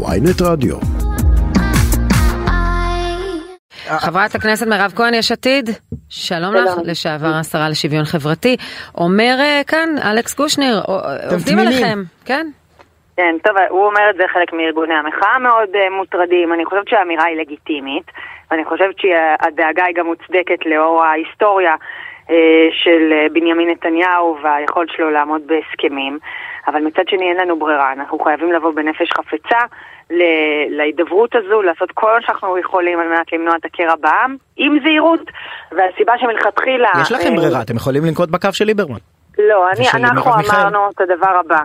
ויינט רדיו. חברת הכנסת מירב כהן, יש עתיד, שלום לך, לשעבר השרה לשוויון חברתי. אומר אה, כאן אלכס קושניר, עובדים עליכם, כן? כן, טוב, הוא אומר את זה חלק מארגוני המחאה מאוד uh, מוטרדים. אני חושבת שהאמירה היא לגיטימית, ואני חושבת שהדאגה היא גם מוצדקת לאור ההיסטוריה של uh, בנימין נתניהו והיכולת שלו לעמוד בהסכמים. אבל מצד שני אין לנו ברירה, אנחנו חייבים לבוא בנפש חפצה להידברות הזו, לעשות כל מה שאנחנו יכולים על מנת למנוע את הקרע בעם, עם זהירות, והסיבה שמלכתחילה... יש לכם ברירה, אתם יכולים לנקוט בקו של ליברמן. לא, אני, אנחנו אמרנו את הדבר הבא,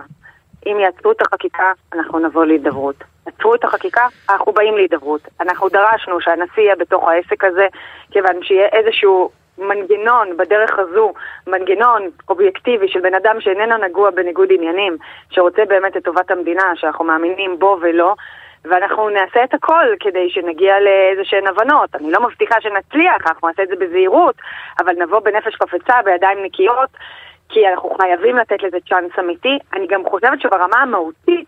אם יעצרו את החקיקה, אנחנו נבוא להידברות. עצרו את החקיקה, אנחנו באים להידברות. אנחנו דרשנו שהנשיא יהיה בתוך העסק הזה, כיוון שיהיה איזשהו מנגנון בדרך הזו, מנגנון אובייקטיבי של בן אדם שאיננו נגוע בניגוד עניינים, שרוצה באמת את טובת המדינה, שאנחנו מאמינים בו ולא, ואנחנו נעשה את הכל כדי שנגיע לאיזה שהן הבנות. אני לא מבטיחה שנצליח, אנחנו נעשה את זה בזהירות, אבל נבוא בנפש חפצה, בידיים נקיות, כי אנחנו חייבים לתת לזה צ'אנס אמיתי. אני גם חושבת שברמה המהותית,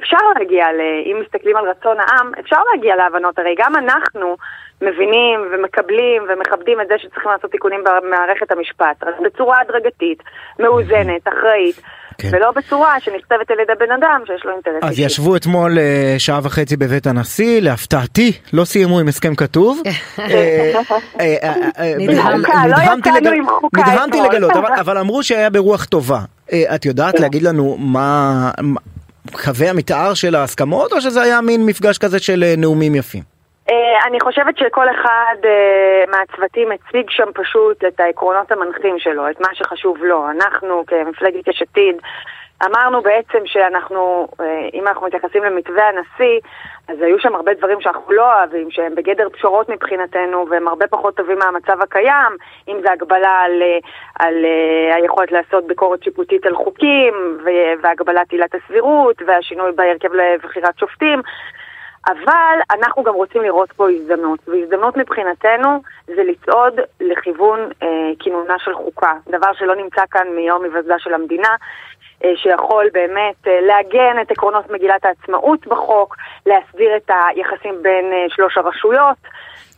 אפשר להגיע. אם מסתכלים על רצון העם, אפשר להגיע להבנות. הרי גם אנחנו מבינים ומקבלים ומכבדים את זה שצריכים לעשות תיקונים במערכת המשפט. אז בצורה הדרגתית, מאוזנת, אחראית. כן. ולא בצורה שנכתבת על ידי בן אדם שיש לו אינטרס. אז ישבו אתמול אה, שעה וחצי בבית הנשיא, להפתעתי, לא סיימו עם הסכם כתוב. אה, אה, נדהמתי לגלות, אבל אמרו שהיה ברוח טובה. את יודעת כן. להגיד לנו מה קווי המתאר של ההסכמות, או שזה היה מין מפגש כזה של נאומים יפים? אה, אני חושבת שכל אחד אה, מהצוותים הציג שם פשוט את העקרונות המנחים שלו, את מה שחשוב לו. אנחנו כמפלגת יש עתיד אמרנו בעצם שאנחנו, אה, אם אנחנו מתייחסים למתווה הנשיא, אז היו שם הרבה דברים שאנחנו לא אוהבים, שהם בגדר פשרות מבחינתנו, והם הרבה פחות טובים מהמצב הקיים, אם זה הגבלה על, על היכולת לעשות ביקורת שיפוטית על חוקים, והגבלת עילת הסבירות, והשינוי בהרכב לבחירת שופטים. אבל אנחנו גם רוצים לראות פה הזדמנות, והזדמנות מבחינתנו זה לצעוד לכיוון אה, כינונה של חוקה, דבר שלא נמצא כאן מיום היווסדה של המדינה, אה, שיכול באמת אה, לעגן את עקרונות מגילת העצמאות בחוק, להסדיר את היחסים בין אה, שלוש הרשויות.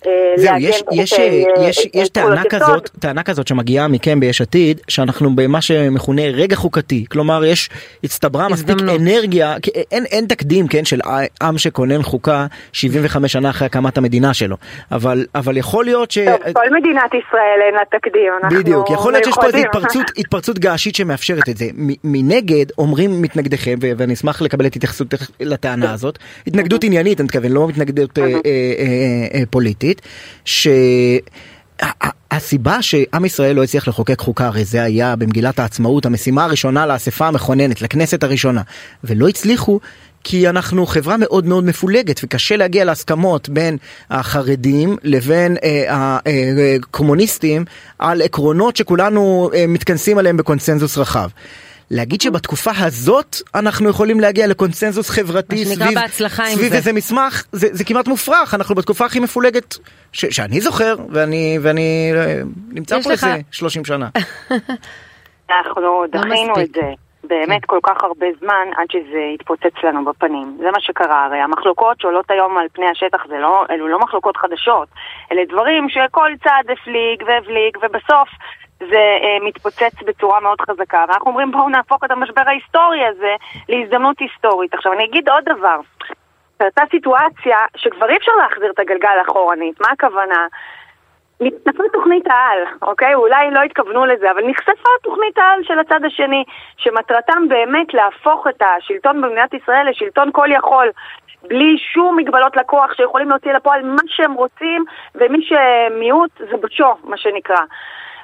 אה, זהו, יש, יש, אה, יש, יש טענה כזאת, טענה כזאת שמגיעה מכם ביש עתיד, שאנחנו במה שמכונה רגע חוקתי, כלומר יש, הצטברה מספיק אנרגיה, אין, אין תקדים, כן, של עם שכונן חוקה 75 שנה אחרי הקמת המדינה שלו, אבל, אבל יכול להיות ש... טוב, כל מדינת ישראל אין לה תקדים, אנחנו בדיוק, יכול להיות שיש פה איזו התפרצות, התפרצות געשית שמאפשרת את זה. מנגד, אומרים מתנגדיכם, ואני אשמח לקבל את התייחסות לטענה הזאת, התנגדות עניינית, אני מתכוון, לא מתנגדות אה, פוליטית. החברתית, שהסיבה שעם ישראל לא הצליח לחוקק חוקה, הרי זה היה במגילת העצמאות המשימה הראשונה לאספה המכוננת, לכנסת הראשונה, ולא הצליחו כי אנחנו חברה מאוד מאוד מפולגת וקשה להגיע להסכמות בין החרדים לבין אה, הקומוניסטים על עקרונות שכולנו אה, מתכנסים עליהם בקונסנזוס רחב. להגיד שבתקופה הזאת אנחנו יכולים להגיע לקונסנזוס חברתי סביב, סביב איזה מסמך, זה, זה כמעט מופרך, אנחנו בתקופה הכי מפולגת ש, שאני זוכר, ואני, ואני אה, נמצא פה איזה 30 שנה. אנחנו לא דחינו את זה. באמת כל כך הרבה זמן עד שזה יתפוצץ לנו בפנים. זה מה שקרה, הרי המחלוקות שעולות היום על פני השטח, זה לא, אלו לא מחלוקות חדשות, אלה דברים שכל צד הפליג והבליג, ובסוף זה אה, מתפוצץ בצורה מאוד חזקה. ואנחנו אומרים בואו נהפוך את המשבר ההיסטורי הזה להזדמנות היסטורית. עכשיו אני אגיד עוד דבר. הייתה סיטואציה שכבר אי אפשר להחזיר את הגלגל אחורנית. מה הכוונה? נחשפה תוכנית העל, אוקיי? אולי לא התכוונו לזה, אבל נחשפה תוכנית העל של הצד השני, שמטרתם באמת להפוך את השלטון במדינת ישראל לשלטון כל יכול, בלי שום מגבלות לקוח שיכולים להוציא לפועל מה שהם רוצים, ומי שמיעוט זה בוצ'ו, מה שנקרא.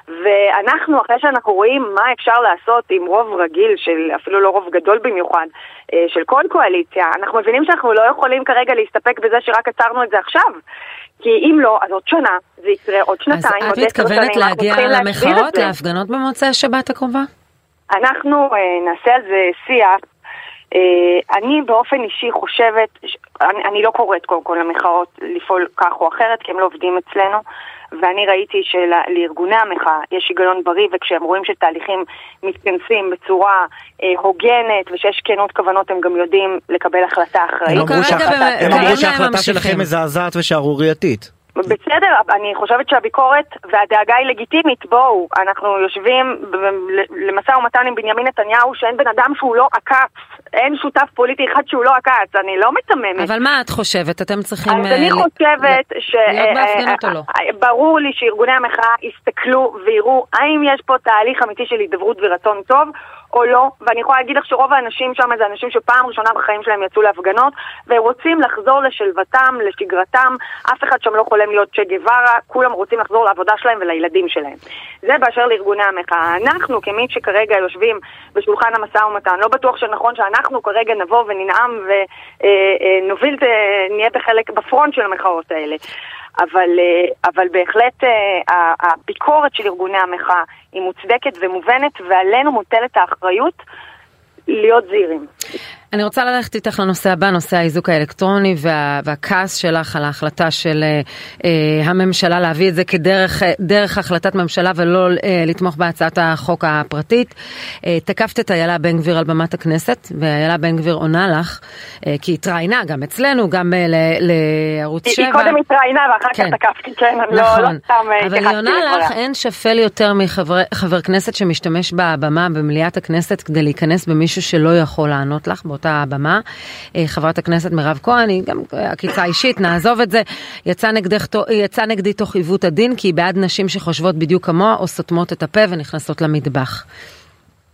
ואנחנו, אחרי שאנחנו רואים מה אפשר לעשות עם רוב רגיל, של אפילו לא רוב גדול במיוחד, אה, של כל קואליציה, אנחנו מבינים שאנחנו לא יכולים כרגע להסתפק בזה שרק עצרנו את זה עכשיו. כי אם לא, אז עוד שנה, זה יקרה עוד שנתיים, עוד עשר שנים. אז את מתכוונת להגיע למחאות, להפגנות במוצאי השבת הקרובה? אנחנו uh, נעשה על זה שיח. אני באופן אישי חושבת, אני, אני לא קוראת קודם כל למחאות לפעול כך או אחרת, כי הם לא עובדים אצלנו. ואני ראיתי שלארגוני המחאה יש היגיון בריא, וכשהם רואים שתהליכים מתכנסים בצורה אה, הוגנת ושיש כנות כוונות, הם גם יודעים לקבל החלטה אחראית. הם אמרו שההחלטה שלכם מזעזעת ושערורייתית. בסדר, אני חושבת שהביקורת והדאגה היא לגיטימית, בואו, אנחנו יושבים למשא ומתן עם בנימין נתניהו שאין בן אדם שהוא לא עקץ, אין שותף פוליטי אחד שהוא לא עקץ, אני לא מתממת. אבל מה את חושבת? אתם צריכים... אז אני אה, חושבת ש... להיות בהפגנות או לא? אה, אה, ברור לי שארגוני המחאה יסתכלו ויראו האם יש פה תהליך אמיתי של הידברות ורצון טוב, או לא, ואני יכולה להגיד לך שרוב האנשים שם זה אנשים שפעם ראשונה בחיים שלהם יצאו להפגנות והם רוצים לחזור לשלוותם, לשגרתם, אף אחד שם לא חולם להיות צ'ה גווארה, כולם רוצים לחזור לעבודה שלהם ולילדים שלהם. זה באשר לארגוני המחאה. אנחנו, כמי שכרגע יושבים בשולחן המשא ומתן, לא בטוח שנכון שאנחנו כרגע נבוא וננאם ונוביל, אה, אה, נהיה בחלק, בפרונט של המחאות האלה. אבל, אה, אבל בהחלט הביקורת של ארגוני המחאה היא מוצדקת ומובנת, ועלינו מוטלת האחריות להיות זהירים. אני רוצה ללכת איתך לנושא הבא, נושא האיזוק האלקטרוני וה, והכעס שלך על ההחלטה של אה, אה הממשלה להביא את זה כדרך דרך החלטת ממשלה ולא אה, לתמוך בהצעת החוק הפרטית. אה, תקפת את איילה בן גביר על במת הכנסת, ואיילה בן גביר עונה לך, אה, כי היא התראיינה גם אצלנו, גם אה, לערוץ 7. היא קודם התראיינה ואחר כן. כך תקפתי, כן, אני נכון. לא, לא סתם אה, אבל היא עונה לך, אין שפל יותר מחבר כנסת שמשתמש בבמה במליאת הכנסת כדי להיכנס במישהו שלא יכול לענות לך. באותה הבמה. אה, חברת הכנסת מירב כהן, היא גם עקיצה אישית, נעזוב את זה. יצא, נגדך, יצא נגדי תוך עיוות הדין, כי היא בעד נשים שחושבות בדיוק כמוה או סותמות את הפה ונכנסות למטבח.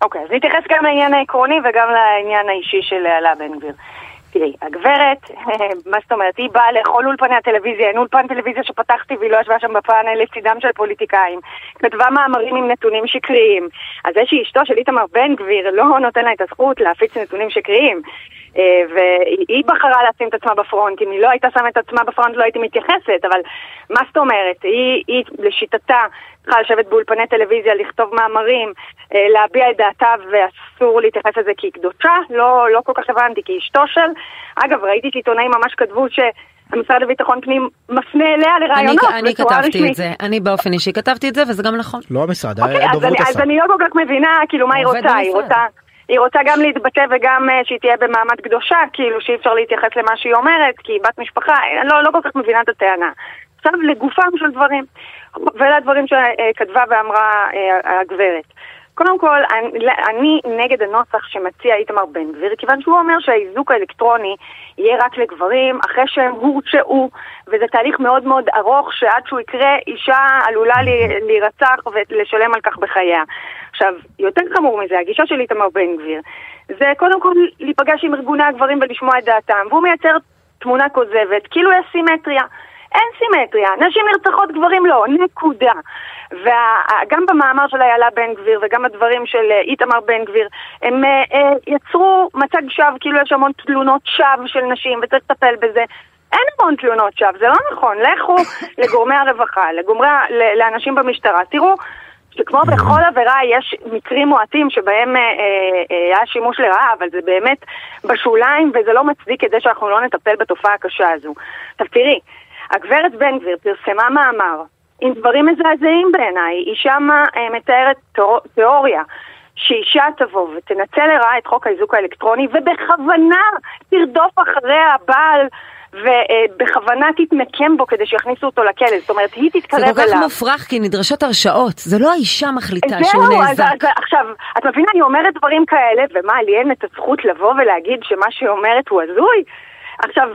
אוקיי, okay, אז נתייחס גם לעניין העקרוני וגם לעניין האישי של אלה בן גביר. תראי, הגברת, מה זאת אומרת, היא באה לאכול אולפני הטלוויזיה, אין אולפן טלוויזיה שפתחתי והיא לא ישבה שם בפאנל לצידם של פוליטיקאים. כתבה מאמרים עם נתונים שקריים. אז זה שאשתו של איתמר בן גביר לא נותן לה את הזכות להפיץ נתונים שקריים. אה, והיא בחרה לשים את עצמה בפרונט, אם היא לא הייתה שמה את עצמה בפרונט לא הייתי מתייחסת, אבל מה זאת אומרת? היא, היא לשיטתה צריכה לשבת באולפני טלוויזיה, לכתוב מאמרים, אה, להביע את דעתה ואסור להתייחס לזה כי היא קדושה, לא, לא כל כך הבנתי, כי אשתו של... אגב, ראיתי שעיתונאים ממש כתבו ש... המשרד לביטחון פנים מפנה אליה לרעיונות אני, אני כתבתי רשמית. את זה, אני באופן אישי כתבתי את זה וזה גם נכון. לא המשרד, אוקיי, הדוברות עשה. אז אני לא כל כך מבינה כאילו מה היא רוצה, היא רוצה, היא רוצה גם להתבטא וגם uh, שהיא תהיה במעמד קדושה, כאילו שאי אפשר להתייחס למה שהיא אומרת, כי היא בת משפחה, אני לא, לא כל כך מבינה את הטענה. עכשיו לגופם של דברים, ואלה הדברים שכתבה ואמרה uh, הגברת. קודם כל, אני, אני נגד הנוסח שמציע איתמר בן גביר, כיוון שהוא אומר שהאיזוק האלקטרוני יהיה רק לגברים אחרי שהם הורשעו, וזה תהליך מאוד מאוד ארוך שעד שהוא יקרה אישה עלולה להירצח ולשלם על כך בחייה. עכשיו, יותר חמור מזה, הגישה של איתמר בן גביר, זה קודם כל להיפגש עם ארגוני הגברים ולשמוע את דעתם, והוא מייצר תמונה כוזבת, כאילו יש סימטריה. אין סימטריה, נשים נרצחות, גברים לא, נקודה. וגם במאמר של איילה בן גביר וגם הדברים של אה, איתמר בן גביר, הם אה, אה, יצרו מצג שווא, כאילו יש המון תלונות שווא של נשים וצריך לטפל בזה. אין המון תלונות שווא, זה לא נכון. לכו לגורמי הרווחה, לגורמי, לאנשים במשטרה, תראו שכמו בכל עבירה יש מקרים מועטים שבהם אה, אה, היה שימוש לרעה, אבל זה באמת בשוליים וזה לא מצדיק את זה שאנחנו לא נטפל בתופעה הקשה הזו. עכשיו תראי, הגברת בן גביר פרסמה מאמר עם דברים מזעזעים בעיניי. היא שמה אה, מתארת תיאוריה שאישה תבוא ותנצל לרעה את חוק האיזוק האלקטרוני ובכוונה תרדוף אחרי הבעל ובכוונה תתנקם בו כדי שיכניסו אותו לכלא, זאת אומרת, היא תתקרב אליו. זה כל כך מופרך, כי נדרשות הרשעות, זה לא האישה מחליטה שהוא נאזק. אז, אז, עכשיו, את מבינה, אני אומרת דברים כאלה, ומה, לי אין את הזכות לבוא ולהגיד שמה שהיא אומרת הוא הזוי? עכשיו,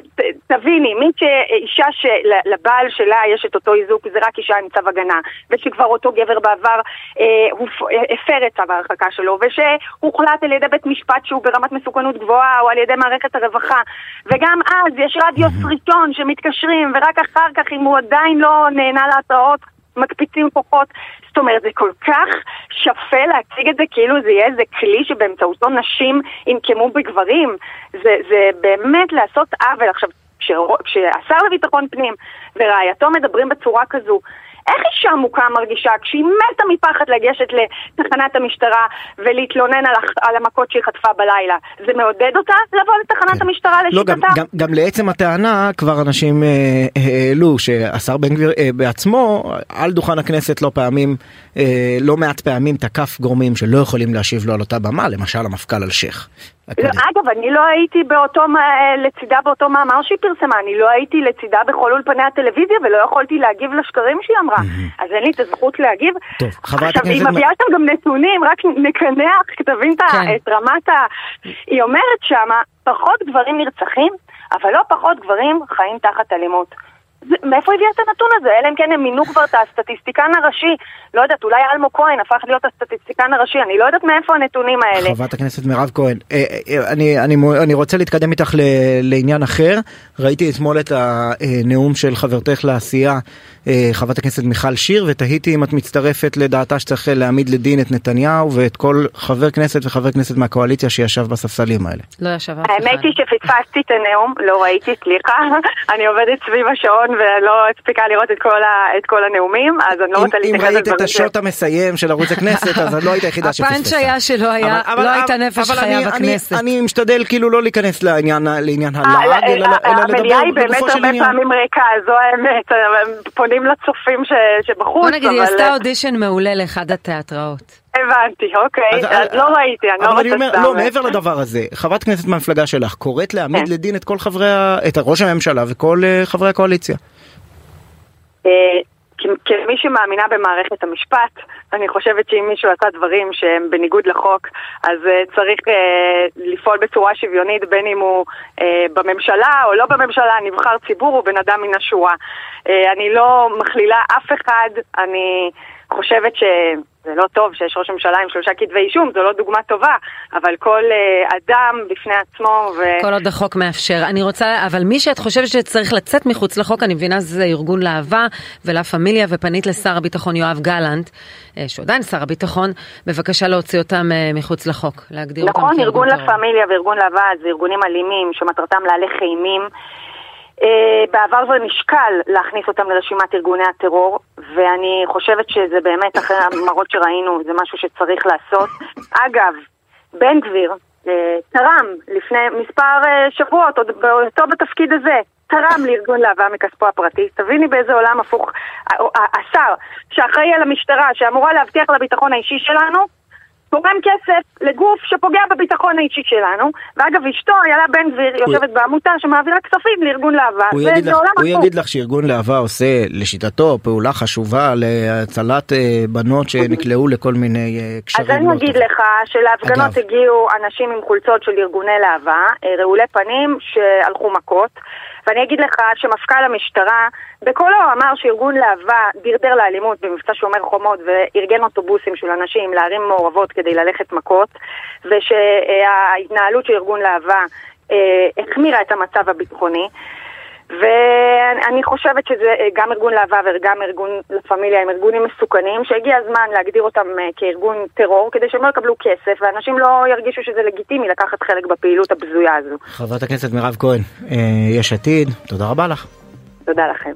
תביני, מי שאישה שלבעל שלה יש את אותו איזוק, זה רק אישה עם צו הגנה, ושכבר אותו גבר בעבר אה, הפר את צו ההרחקה שלו, ושהוחלט על ידי בית משפט שהוא ברמת מסוכנות גבוהה, או על ידי מערכת הרווחה, וגם אז יש רדיוס ראשון שמתקשרים, ורק אחר כך, אם הוא עדיין לא נהנה להתראות, מקפיצים כוחות. זאת אומרת, זה כל כך שפל להציג את זה כאילו זה יהיה איזה כלי שבאמצעותו נשים ינקמו בגברים. זה, זה באמת לעשות עוול. עכשיו, כשהשר לביטחון פנים ורעייתו מדברים בצורה כזו, איך אישה מוכה מרגישה כשהיא מתה מפחד לגשת לתחנת המשטרה ולהתלונן על, על המכות שהיא חטפה בלילה? זה מעודד אותה לבוא לתחנת כן. המשטרה לשיטתה? לא, גם, גם, גם לעצם הטענה כבר אנשים אה, העלו שהשר בן גביר אה, בעצמו על דוכן הכנסת לא פעמים, אה, לא מעט פעמים תקף גורמים שלא יכולים להשיב לו על אותה במה, למשל המפכ"ל אלשיך. לא, אגב, אני לא הייתי באותו, לצידה באותו מאמר שהיא פרסמה, אני לא הייתי לצידה בכל אולפני הטלוויזיה ולא יכולתי להגיב לשקרים שהיא אמרה, אז אין לי את הזכות להגיב. טוב, חברת הכנסת... עכשיו, היא מביאה שם גם נתונים, רק נקנח, תבין כן. את רמת ה... היא אומרת שמה, פחות גברים נרצחים, אבל לא פחות גברים חיים תחת אלימות. מאיפה הביאה את הנתון הזה? אלא אם כן הם מינו כבר את הסטטיסטיקן הראשי. לא יודעת, אולי אלמו כהן הפך להיות הסטטיסטיקן הראשי, אני לא יודעת מאיפה הנתונים האלה. חברת הכנסת מירב כהן, אה, אה, אני, אני, אני רוצה להתקדם איתך ל, לעניין אחר. ראיתי אתמול את הנאום של חברתך לעשייה, אה, חברת הכנסת מיכל שיר, ותהיתי אם את מצטרפת לדעתה שצריך להעמיד לדין את נתניהו ואת כל חבר כנסת וחבר כנסת מהקואליציה שישב בספסלים האלה. לא ישב אף אחד. האמת היא שפספסתי את הנאום, לא ראיתי, סליחה. אני עובדת סביב השעון ולא הספיקה לראות את כל, ה, את כל הנאומים, אז אני לא רוצה להתייחס לזה. אם ראית את השוט המסיים של ערוץ הכנסת, אז לא היית היחידה שפספסה. הפאנץ' היה שלא היה, אבל, לא הייתה נפש חיה בכנסת. אני משתדל כאילו לא להיכנס לעניין הלעג, אלא לדבר המליאה היא באמת הרבה פעמים ריקה, זו האמת, פונים לצופים שבחוץ. בוא נגיד, היא עשתה אודישן מעולה לאחד התיאטראות. הבנתי, אוקיי, אז לא ראיתי, אני לא רוצה. לא, מעבר לדבר הזה, חברת כנסת מהמפלגה שלך קוראת להעמיד כן. לדין את כל חברי, את ראש הממשלה וכל אה, חברי הקואליציה. אה, כמי שמאמינה במערכת המשפט, אני חושבת שאם מישהו עשה דברים שהם בניגוד לחוק, אז uh, צריך uh, לפעול בצורה שוויונית, בין אם הוא uh, בממשלה או לא בממשלה, נבחר ציבור הוא בן אדם מן השורה. Uh, אני לא מכלילה אף אחד, אני חושבת ש... זה לא טוב שיש ראש ממשלה עם שלושה כתבי אישום, זו לא דוגמה טובה, אבל כל uh, אדם בפני עצמו ו... כל עוד החוק מאפשר. אני רוצה, אבל מי שאת חושבת שצריך לצאת מחוץ לחוק, אני מבינה שזה ארגון להבה ולה פמיליה, ופנית לשר הביטחון יואב גלנט, uh, שהוא עדיין שר הביטחון, בבקשה להוציא אותם uh, מחוץ לחוק, להגדיר נכון, אותם כארגון. נכון, ארגון לה פמיליה וארגון להבה זה ארגונים אלימים שמטרתם להלך אימים. אה, בעבר זה נשקל להכניס אותם לרשימת ארגוני הטרור, ואני חושבת שזה באמת, אחרי המראות שראינו, זה משהו שצריך לעשות. אגב, בן גביר אה, תרם לפני מספר אה, שבועות, עוד באותו בתפקיד הזה, תרם לארגון להבה מכספו הפרטי. תביני באיזה עולם הפוך. השר שאחראי על המשטרה, שאמורה להבטיח לביטחון האישי שלנו, תורם כסף לגוף שפוגע בביטחון האישי שלנו, ואגב אשתו, איילה בן גביר, יושבת בעמותה שמעבירה כספים לארגון להבה, הוא יגיד, לך, הוא יגיד לך שארגון להבה עושה לשיטתו פעולה חשובה להצלת אה, בנות שנקלעו לכל מיני אה, קשרים. אז אני אגיד לך שלהפגנות הגיעו אנשים עם חולצות של ארגוני להבה, אה, רעולי פנים שהלכו מכות. ואני אגיד לך שמפכ"ל המשטרה בקולו אמר שארגון להבה דרדר לאלימות במבצע שומר חומות וארגן אוטובוסים של אנשים לערים מעורבות כדי ללכת מכות ושההתנהלות של ארגון להבה אה, החמירה את המצב הביטחוני ואני חושבת שזה אה, גם ארגון להבה וגם ארגון לה פמיליה הם ארגונים מסוכנים שהגיע הזמן להגדיר אותם אה, כארגון טרור כדי שהם לא יקבלו כסף ואנשים לא ירגישו שזה לגיטימי לקחת חלק בפעילות הבזויה הזו. חברת הכנסת מירב כהן, אה, יש עתיד, תודה רבה לך. תודה לכם.